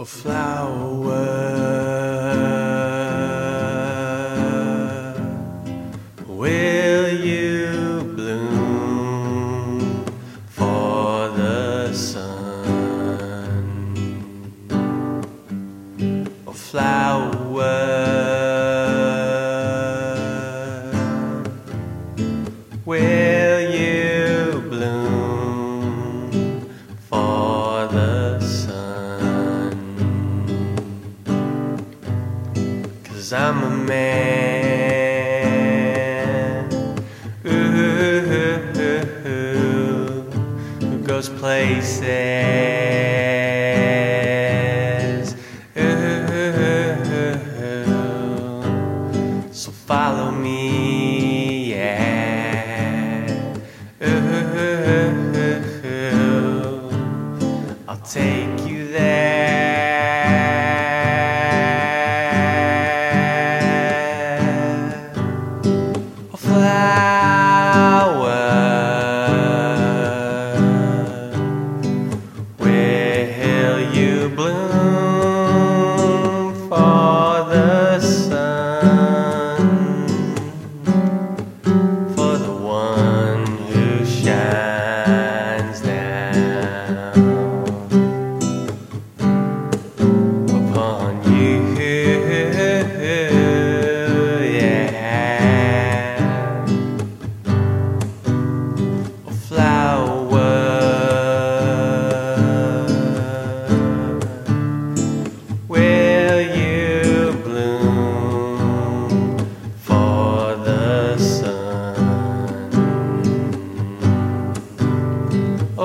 a flower. Will you bloom for the sun? A flower. Cause I'm a man ooh, who goes places. Ooh, so follow me, yeah. Ooh, I'll take you Will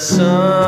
sun.